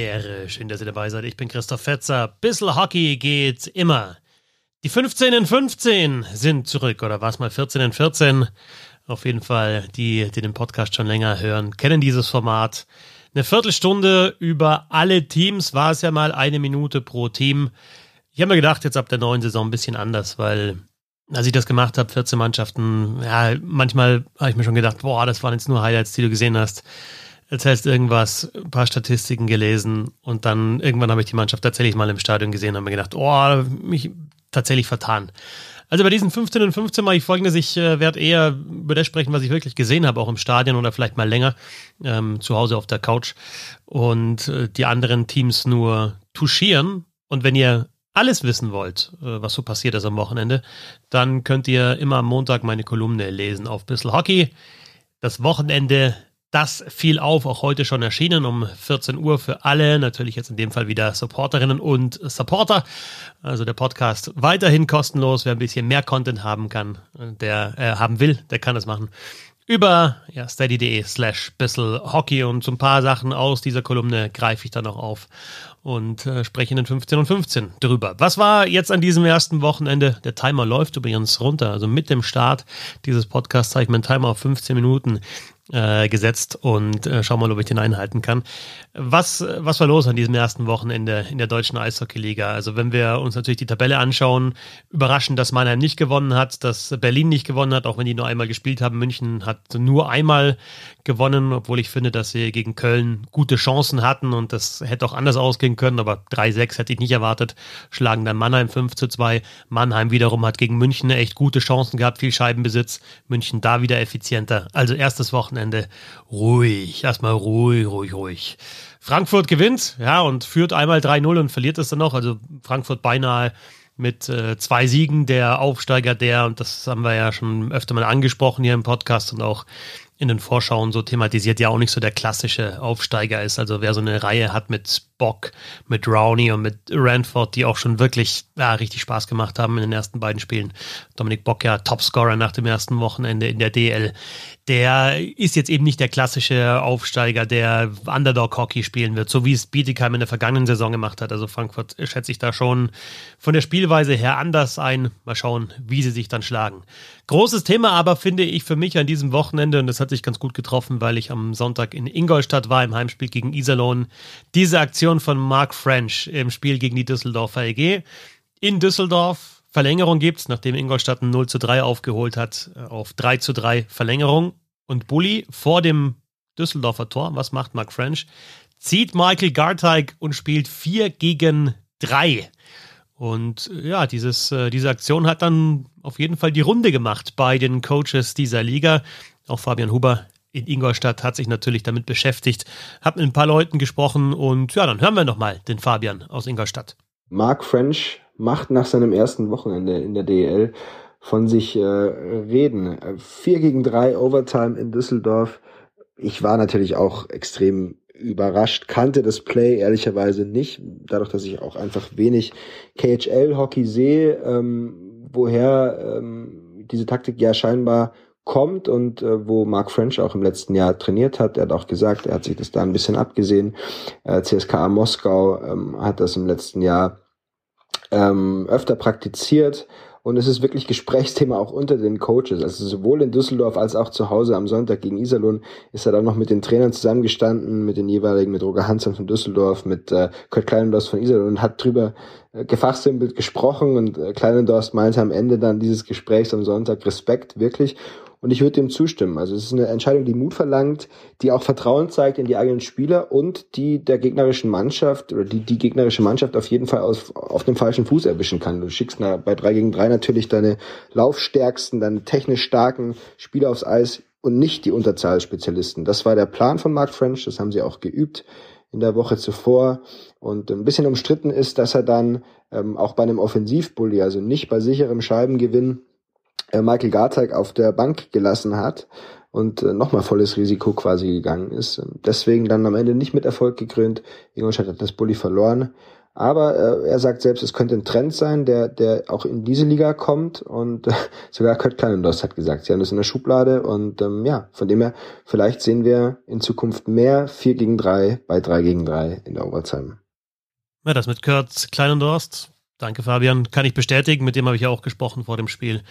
Ehre. Schön, dass ihr dabei seid. Ich bin Christoph Fetzer. Bissl Hockey geht immer. Die 15 in 15 sind zurück. Oder war es mal 14 in 14? Auf jeden Fall, die, die den Podcast schon länger hören, kennen dieses Format. Eine Viertelstunde über alle Teams war es ja mal eine Minute pro Team. Ich habe mir gedacht, jetzt ab der neuen Saison ein bisschen anders, weil als ich das gemacht habe, 14 Mannschaften, ja, manchmal habe ich mir schon gedacht, boah, das waren jetzt nur Highlights, die du gesehen hast erzählst irgendwas, ein paar Statistiken gelesen und dann irgendwann habe ich die Mannschaft tatsächlich mal im Stadion gesehen und habe mir gedacht, oh, mich tatsächlich vertan. Also bei diesen 15 und 15 mache ich folgendes, ich äh, werde eher über das sprechen, was ich wirklich gesehen habe, auch im Stadion oder vielleicht mal länger ähm, zu Hause auf der Couch und äh, die anderen Teams nur touchieren. Und wenn ihr alles wissen wollt, äh, was so passiert ist am Wochenende, dann könnt ihr immer am Montag meine Kolumne lesen auf Bissl Hockey. Das Wochenende das fiel auf, auch heute schon erschienen um 14 Uhr für alle, natürlich jetzt in dem Fall wieder Supporterinnen und Supporter. Also der Podcast weiterhin kostenlos, wer ein bisschen mehr Content haben kann, der äh, haben will, der kann das machen. Über ja, steady.de slash bissel Hockey und so ein paar Sachen aus dieser Kolumne greife ich dann noch auf und äh, spreche in den 15 und 15 drüber. Was war jetzt an diesem ersten Wochenende? Der Timer läuft übrigens runter. Also mit dem Start dieses Podcasts zeige ich meinen Timer auf 15 Minuten äh, gesetzt und äh, schau mal, ob ich den einhalten kann. Was, was war los an diesem ersten Wochenende in der deutschen Eishockeyliga? Also wenn wir uns natürlich die Tabelle anschauen, überraschend, dass Mannheim nicht gewonnen hat, dass Berlin nicht gewonnen hat, auch wenn die nur einmal gespielt haben. München hat nur einmal gewonnen, obwohl ich finde, dass sie gegen Köln gute Chancen hatten und das hätte auch anders ausgehen können, aber 3-6 hätte ich nicht erwartet. Schlagen dann Mannheim 5 zu 2. Mannheim wiederum hat gegen München echt gute Chancen gehabt, viel Scheibenbesitz. München da wieder effizienter. Also erstes Wochenende ruhig, erstmal ruhig, ruhig, ruhig. Frankfurt gewinnt, ja, und führt einmal 3-0 und verliert es dann noch. Also Frankfurt beinahe mit äh, zwei Siegen der Aufsteiger der, und das haben wir ja schon öfter mal angesprochen hier im Podcast und auch in den Vorschauen so thematisiert, ja auch nicht so der klassische Aufsteiger ist. Also wer so eine Reihe hat mit Bock, mit Rowney und mit Ranford, die auch schon wirklich ja, richtig Spaß gemacht haben in den ersten beiden Spielen. Dominik Bock ja Topscorer nach dem ersten Wochenende in der DL der ist jetzt eben nicht der klassische Aufsteiger, der Underdog-Hockey spielen wird, so wie es Bietigheim in der vergangenen Saison gemacht hat. Also Frankfurt schätze ich da schon von der Spielweise her anders ein. Mal schauen, wie sie sich dann schlagen. Großes Thema aber finde ich für mich an diesem Wochenende, und das hat sich ganz gut getroffen, weil ich am Sonntag in Ingolstadt war, im Heimspiel gegen Iserlohn, diese Aktion von Mark French im Spiel gegen die Düsseldorfer EG. In Düsseldorf Verlängerung gibt, nachdem Ingolstadt ein 0 zu 3 aufgeholt hat, äh, auf 3 zu 3 Verlängerung. Und Bully vor dem Düsseldorfer Tor, was macht Mark French? Zieht Michael Garteig und spielt 4 gegen 3. Und äh, ja, dieses, äh, diese Aktion hat dann auf jeden Fall die Runde gemacht bei den Coaches dieser Liga. Auch Fabian Huber in Ingolstadt hat sich natürlich damit beschäftigt, hat mit ein paar Leuten gesprochen und ja, dann hören wir nochmal den Fabian aus Ingolstadt. Mark French macht nach seinem ersten Wochenende in der DEL von sich äh, reden. Vier gegen drei Overtime in Düsseldorf. Ich war natürlich auch extrem überrascht, kannte das Play ehrlicherweise nicht, dadurch, dass ich auch einfach wenig KHL-Hockey sehe, ähm, woher ähm, diese Taktik ja scheinbar kommt und äh, wo Mark French auch im letzten Jahr trainiert hat. Er hat auch gesagt, er hat sich das da ein bisschen abgesehen. Äh, CSKA Moskau ähm, hat das im letzten Jahr ähm, öfter praktiziert und es ist wirklich Gesprächsthema auch unter den Coaches. Also sowohl in Düsseldorf als auch zu Hause am Sonntag gegen Iserlohn ist er dann noch mit den Trainern zusammengestanden, mit den jeweiligen, mit Roger Hansen von Düsseldorf, mit äh, Kurt Kleinendorst von Iserlohn und hat drüber äh, gefachsimpelt gesprochen und äh, Kleinendorst meinte am Ende dann dieses Gesprächs am Sonntag Respekt wirklich und ich würde dem zustimmen. Also es ist eine Entscheidung, die Mut verlangt, die auch Vertrauen zeigt in die eigenen Spieler und die der gegnerischen Mannschaft oder die die gegnerische Mannschaft auf jeden Fall aus, auf dem falschen Fuß erwischen kann. Du schickst na, bei drei gegen drei natürlich deine laufstärksten, deine technisch starken Spieler aufs Eis und nicht die Unterzahlspezialisten. Das war der Plan von Mark French, das haben sie auch geübt in der Woche zuvor. Und ein bisschen umstritten ist, dass er dann ähm, auch bei einem Offensivbully, also nicht bei sicherem Scheibengewinn, Michael Garteig auf der Bank gelassen hat und äh, nochmal volles Risiko quasi gegangen ist. Deswegen dann am Ende nicht mit Erfolg gekrönt. Ingolstadt hat das Bulli verloren. Aber äh, er sagt selbst, es könnte ein Trend sein, der, der auch in diese Liga kommt. Und äh, sogar Kurt Kleinendost hat gesagt, sie haben das in der Schublade. Und ähm, ja, von dem her, vielleicht sehen wir in Zukunft mehr 4 gegen 3 bei 3 gegen 3 in der Overtime. Ja, das mit Kurt Kleinendorst, danke Fabian, kann ich bestätigen. Mit dem habe ich ja auch gesprochen vor dem Spiel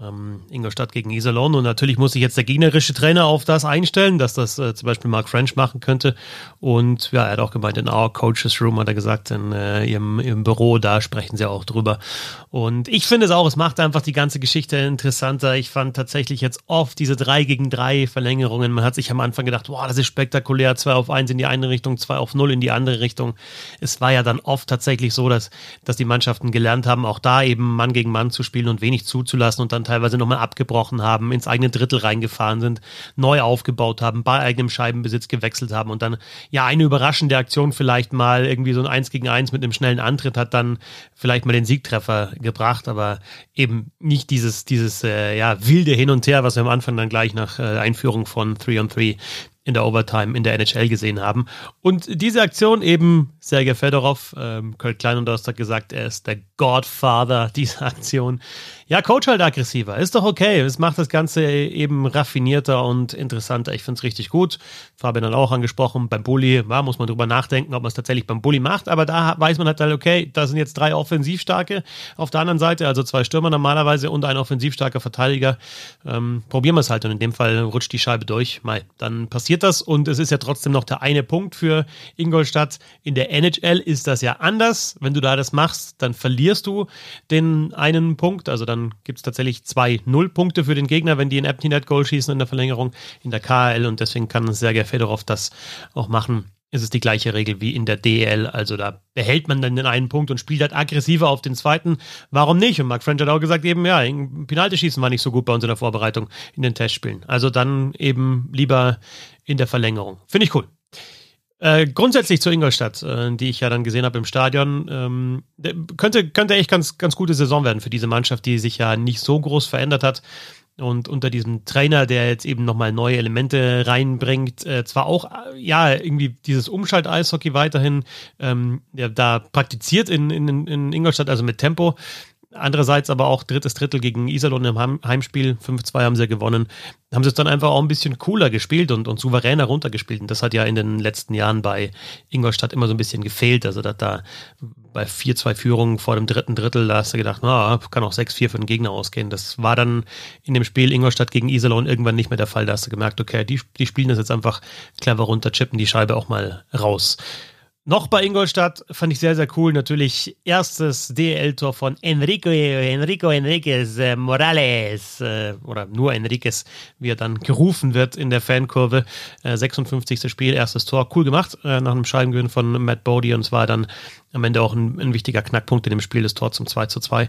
ähm, Ingolstadt gegen Iserlohn. Und natürlich muss sich jetzt der gegnerische Trainer auf das einstellen, dass das äh, zum Beispiel Mark French machen könnte. Und ja, er hat auch gemeint, in our Coaches Room hat er gesagt, in äh, ihrem, ihrem Büro, da sprechen sie auch drüber. Und ich finde es auch, es macht einfach die ganze Geschichte interessanter. Ich fand tatsächlich jetzt oft diese drei gegen drei Verlängerungen. Man hat sich am Anfang gedacht, wow, das ist spektakulär, zwei auf eins in die eine Richtung, zwei auf null in die andere Richtung. Es war ja dann oft tatsächlich so, dass, dass die Mannschaften gelernt haben, auch da eben Mann gegen Mann zu spielen und wenig zuzulassen und dann teilweise nochmal abgebrochen haben, ins eigene Drittel reingefahren sind, neu aufgebaut haben, bei eigenem Scheibenbesitz gewechselt haben und dann ja eine überraschende Aktion vielleicht mal irgendwie so ein Eins gegen Eins mit einem schnellen Antritt hat dann vielleicht mal den Siegtreffer gebracht, aber eben nicht dieses, dieses äh, ja, wilde Hin und Her, was wir am Anfang dann gleich nach äh, Einführung von 3 on 3 in der Overtime in der NHL gesehen haben. Und diese Aktion eben, Sergei Fedorov, ähm, Kurt Kleinundorst hat gesagt, er ist der Godfather dieser Aktion. Ja, Coach halt aggressiver. Ist doch okay. Es macht das Ganze eben raffinierter und interessanter. Ich finde es richtig gut. Fabian hat auch angesprochen, beim Bully, ja, muss man drüber nachdenken, ob man es tatsächlich beim Bully macht. Aber da weiß man halt, okay, da sind jetzt drei Offensivstarke auf der anderen Seite, also zwei Stürmer normalerweise und ein offensivstarker Verteidiger. Ähm, probieren wir es halt und in dem Fall rutscht die Scheibe durch. Mai, dann passiert das und es ist ja trotzdem noch der eine Punkt für Ingolstadt. In der NHL ist das ja anders. Wenn du da das machst, dann verlierst du den einen Punkt. Also dann gibt es tatsächlich zwei Nullpunkte für den Gegner, wenn die ein Empty Net Goal schießen in der Verlängerung in der KL und deswegen kann Sergei Fedorov das auch machen. Es ist die gleiche Regel wie in der DL, also da behält man dann den einen Punkt und spielt halt aggressiver auf den zweiten. Warum nicht? Und Mark French hat auch gesagt, eben, ja, Penalty-Schießen war nicht so gut bei uns in der Vorbereitung in den Testspielen. Also dann eben lieber in der Verlängerung. Finde ich cool. Äh, grundsätzlich zu Ingolstadt, äh, die ich ja dann gesehen habe im Stadion, ähm, könnte, könnte echt ganz, ganz gute Saison werden für diese Mannschaft, die sich ja nicht so groß verändert hat. Und unter diesem Trainer, der jetzt eben nochmal neue Elemente reinbringt, äh, zwar auch, äh, ja, irgendwie dieses Umschalt-Eishockey weiterhin, ähm, der da praktiziert in, in, in Ingolstadt, also mit Tempo, Andererseits aber auch drittes Drittel gegen Iserlohn im Heimspiel, 5-2 haben sie gewonnen, haben sie es dann einfach auch ein bisschen cooler gespielt und, und souveräner runtergespielt. Und das hat ja in den letzten Jahren bei Ingolstadt immer so ein bisschen gefehlt. Also dass da bei 4-2 Führungen vor dem dritten Drittel, da hast du gedacht, na, kann auch 6-4 für den Gegner ausgehen. Das war dann in dem Spiel Ingolstadt gegen Iserlohn irgendwann nicht mehr der Fall. Da hast du gemerkt, okay, die, die spielen das jetzt einfach clever runter, chippen die Scheibe auch mal raus. Noch bei Ingolstadt fand ich sehr, sehr cool. Natürlich erstes DL-Tor von Enrico, Enrico Enriquez äh, Morales äh, oder nur Enriquez, wie er dann gerufen wird in der Fankurve. Äh, 56. Spiel, erstes Tor. Cool gemacht äh, nach einem Scheibengewinn von Matt Bodie und es war dann am Ende auch ein, ein, wichtiger Knackpunkt in dem Spiel, das Tor zum 2 zu 2.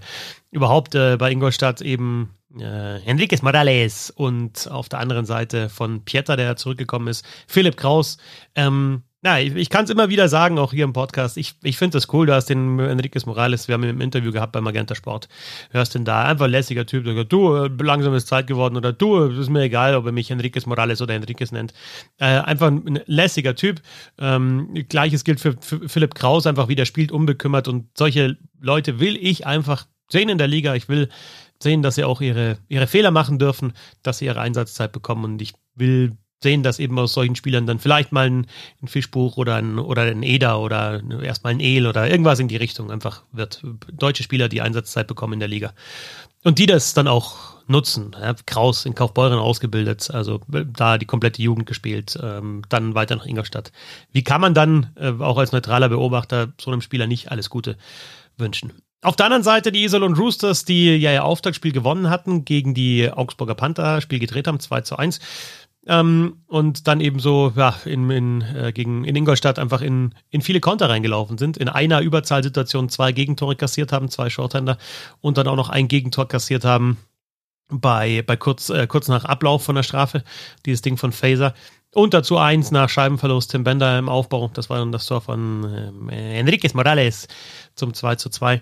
Überhaupt äh, bei Ingolstadt eben äh, Enriquez Morales und auf der anderen Seite von Pieter, der zurückgekommen ist, Philipp Kraus. Ähm, ja, ich, ich kann es immer wieder sagen, auch hier im Podcast. Ich, ich finde das cool. Du hast den Enriquez Morales, wir haben ihn im Interview gehabt bei Magenta Sport. Hörst den da, einfach lässiger Typ. Der sagt, du, äh, langsam ist Zeit geworden oder du, ist mir egal, ob er mich Enriquez Morales oder Enriquez nennt. Äh, einfach ein lässiger Typ. Ähm, Gleiches gilt für, für Philipp Kraus, einfach wie der spielt, unbekümmert. Und solche Leute will ich einfach sehen in der Liga. Ich will sehen, dass sie auch ihre, ihre Fehler machen dürfen, dass sie ihre Einsatzzeit bekommen. Und ich will sehen, dass eben aus solchen Spielern dann vielleicht mal ein, ein Fischbuch oder ein, oder ein Eder oder erstmal ein El oder irgendwas in die Richtung einfach wird. Deutsche Spieler, die Einsatzzeit bekommen in der Liga. Und die das dann auch nutzen. Ja, Kraus in Kaufbeuren ausgebildet, also da die komplette Jugend gespielt, ähm, dann weiter nach Ingolstadt. Wie kann man dann äh, auch als neutraler Beobachter so einem Spieler nicht alles Gute wünschen? Auf der anderen Seite die und Roosters, die ja ihr Auftaktspiel gewonnen hatten gegen die Augsburger Panther, Spiel gedreht haben, 2 zu 1. Ähm, und dann eben so ja, in, in, äh, gegen, in Ingolstadt einfach in, in viele Konter reingelaufen sind. In einer Überzahlsituation zwei Gegentore kassiert haben, zwei Shorthänder und dann auch noch ein Gegentor kassiert haben bei, bei kurz, äh, kurz nach Ablauf von der Strafe, dieses Ding von Phaser. Und dazu eins nach Scheibenverlust Tim Bender im Aufbau. Das war dann das Tor von äh, Enriquez Morales zum 2 zu 2.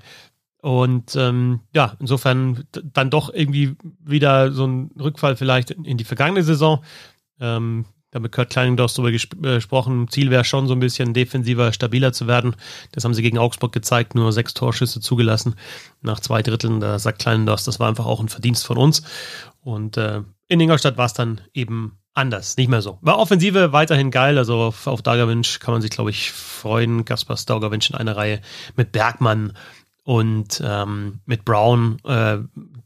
Und ähm, ja, insofern dann doch irgendwie wieder so ein Rückfall vielleicht in die vergangene Saison. Ähm, Da mit Kurt Kleinendorf darüber äh, gesprochen. Ziel wäre schon so ein bisschen defensiver, stabiler zu werden. Das haben sie gegen Augsburg gezeigt, nur sechs Torschüsse zugelassen nach zwei Dritteln. Da sagt Kleinendorf, das war einfach auch ein Verdienst von uns. Und äh, in Ingolstadt war es dann eben anders, nicht mehr so. War Offensive weiterhin geil, also auf, auf Dagerwinsch kann man sich, glaube ich, freuen. Kaspar Staugerwinsch in einer Reihe mit Bergmann und ähm, mit Brown. Äh,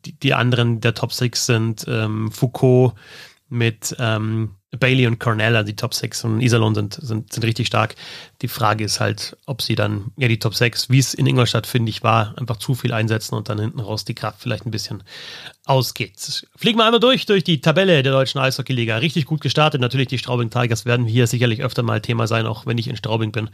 die, die anderen der Top Six sind ähm, Foucault mit ähm, Bailey und Cornell, also die Top 6 und Iserlohn sind, sind, sind richtig stark. Die Frage ist halt, ob sie dann, ja, die Top 6, wie es in Ingolstadt, finde ich, war, einfach zu viel einsetzen und dann hinten raus die Kraft vielleicht ein bisschen ausgeht. Fliegen wir einmal durch, durch die Tabelle der deutschen Eishockey-Liga. Richtig gut gestartet. Natürlich die Straubing Tigers werden hier sicherlich öfter mal Thema sein, auch wenn ich in Straubing bin.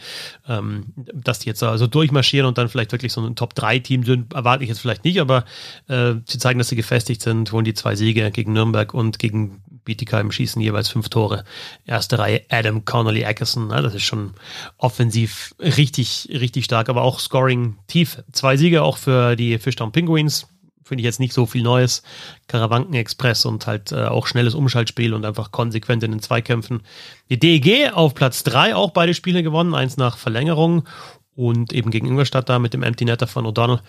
Ähm, dass die jetzt also durchmarschieren und dann vielleicht wirklich so ein Top-3-Team sind, erwarte ich jetzt vielleicht nicht, aber äh, sie zeigen, dass sie gefestigt sind, holen die zwei Siege gegen Nürnberg und gegen Bietigheim schießen jeweils fünf Tore. Erste Reihe Adam Connolly Ackerson, das ist schon offensiv richtig, richtig stark, aber auch Scoring tief. Zwei Siege auch für die Fischtown Penguins. Finde ich jetzt nicht so viel Neues. Karawanken Express und halt äh, auch schnelles Umschaltspiel und einfach konsequent in den Zweikämpfen. Die DEG auf Platz drei auch beide Spiele gewonnen, eins nach Verlängerung und eben gegen Ingolstadt da mit dem Empty Netter von O'Donnell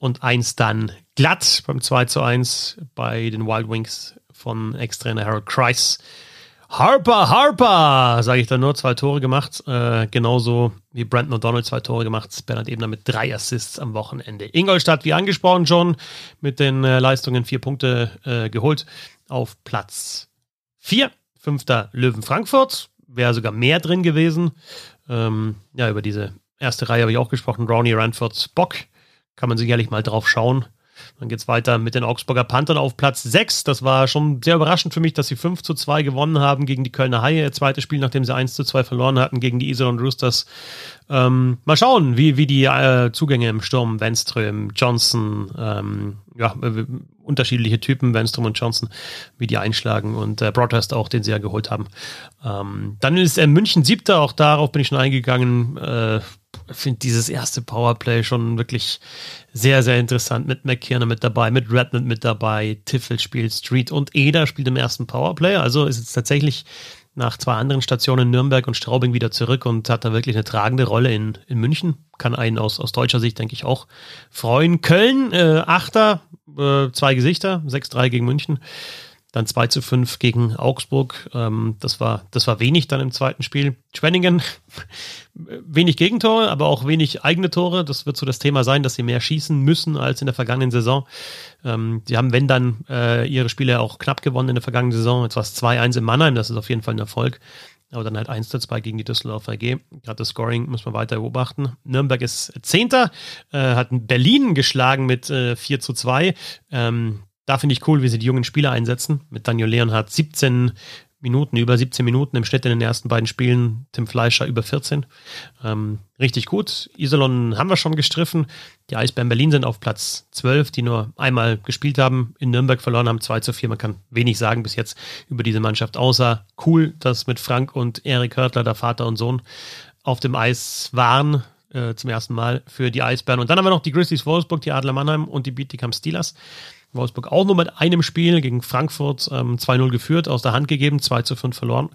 und eins dann glatt beim 2 zu 1 bei den Wild Wings von Ex-Trainer Harold Kreis. Harper, Harper, sage ich da nur, zwei Tore gemacht. Äh, genauso wie Brandon O'Donnell zwei Tore gemacht. Bernhard Ebner mit drei Assists am Wochenende. Ingolstadt, wie angesprochen schon, mit den äh, Leistungen vier Punkte äh, geholt auf Platz vier. Fünfter Löwen Frankfurt. Wäre sogar mehr drin gewesen. Ähm, ja, über diese erste Reihe habe ich auch gesprochen. Brownie, Ranford, Bock. Kann man sicherlich mal drauf schauen. Dann geht es weiter mit den Augsburger Panthern auf Platz 6. Das war schon sehr überraschend für mich, dass sie 5 zu 2 gewonnen haben gegen die Kölner Haie. Zweites Spiel, nachdem sie 1 zu 2 verloren hatten gegen die Iserlohn Roosters. Ähm, mal schauen, wie, wie die äh, Zugänge im Sturm, Wenström, Johnson, ähm, ja, äh, unterschiedliche Typen, Wenström und Johnson, wie die einschlagen und äh, Broadhurst auch, den sie ja geholt haben. Ähm, dann ist äh, München siebter, auch darauf bin ich schon eingegangen. Finde dieses erste Powerplay schon wirklich sehr, sehr interessant. Mit McKiernan mit dabei, mit Redmond mit dabei, Tiffel spielt Street und Eder spielt im ersten Powerplay. Also ist es tatsächlich nach zwei anderen Stationen Nürnberg und Straubing wieder zurück und hat da wirklich eine tragende Rolle in, in München. Kann einen aus, aus deutscher Sicht, denke ich, auch freuen. Köln, äh, Achter, äh, zwei Gesichter, 6-3 gegen München. Dann 2 zu 5 gegen Augsburg. Ähm, das, war, das war wenig dann im zweiten Spiel. Schwenningen, wenig Gegentore, aber auch wenig eigene Tore. Das wird so das Thema sein, dass sie mehr schießen müssen als in der vergangenen Saison. Ähm, sie haben, wenn dann, äh, ihre Spiele auch knapp gewonnen in der vergangenen Saison. Jetzt war es 2-1 in Mannheim, das ist auf jeden Fall ein Erfolg. Aber dann halt 1 zu 2 gegen die Düsseldorfer AG. Gerade das Scoring muss man weiter beobachten. Nürnberg ist Zehnter, äh, hat Berlin geschlagen mit äh, 4 zu 2. Ähm, da finde ich cool, wie sie die jungen Spieler einsetzen. Mit Daniel Leonhardt 17 Minuten, über 17 Minuten im Schnitt in den ersten beiden Spielen. Tim Fleischer über 14. Ähm, richtig gut. Iserlohn haben wir schon gestriffen. Die Eisbären Berlin sind auf Platz 12, die nur einmal gespielt haben. In Nürnberg verloren haben 2 zu 4. Man kann wenig sagen bis jetzt über diese Mannschaft, außer cool, dass mit Frank und Erik Hörtler, der Vater und Sohn, auf dem Eis waren. Äh, zum ersten Mal für die Eisbären. Und dann haben wir noch die Grizzlies Wolfsburg, die Adler Mannheim und die Bietigam Steelers. Wolfsburg auch nur mit einem Spiel gegen Frankfurt ähm, 2-0 geführt, aus der Hand gegeben, 2 zu 5 verloren.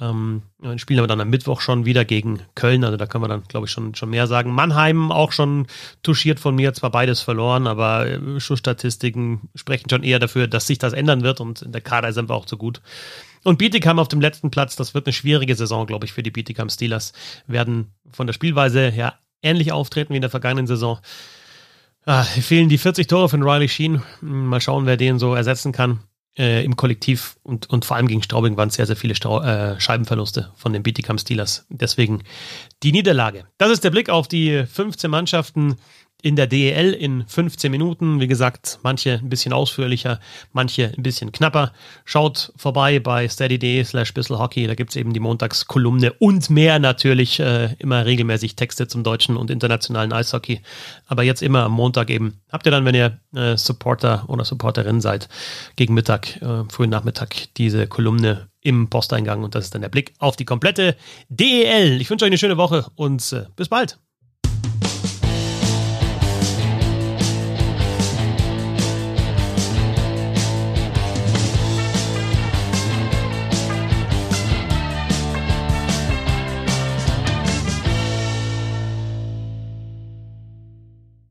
Ähm, spielen wir dann am Mittwoch schon wieder gegen Köln, also da können wir dann, glaube ich, schon, schon mehr sagen. Mannheim auch schon touchiert von mir, zwar beides verloren, aber äh, Schussstatistiken sprechen schon eher dafür, dass sich das ändern wird und in der Kader sind wir auch zu gut. Und Bietigheim auf dem letzten Platz, das wird eine schwierige Saison, glaube ich, für die Bietigheim Steelers. Werden von der Spielweise her ähnlich auftreten wie in der vergangenen Saison. Ah, fehlen die 40 Tore von Riley Sheen. Mal schauen, wer den so ersetzen kann äh, im Kollektiv. Und, und vor allem gegen Straubing waren es sehr, sehr viele Strau äh, Scheibenverluste von den Bietigam Steelers. Deswegen die Niederlage. Das ist der Blick auf die 15 Mannschaften in der DEL in 15 Minuten. Wie gesagt, manche ein bisschen ausführlicher, manche ein bisschen knapper. Schaut vorbei bei steady.de slash Hockey. Da gibt's eben die Montagskolumne und mehr natürlich. Äh, immer regelmäßig Texte zum deutschen und internationalen Eishockey. Aber jetzt immer am Montag eben. Habt ihr dann, wenn ihr äh, Supporter oder Supporterin seid, gegen Mittag, äh, frühen Nachmittag, diese Kolumne im Posteingang. Und das ist dann der Blick auf die komplette DEL. Ich wünsche euch eine schöne Woche und äh, bis bald.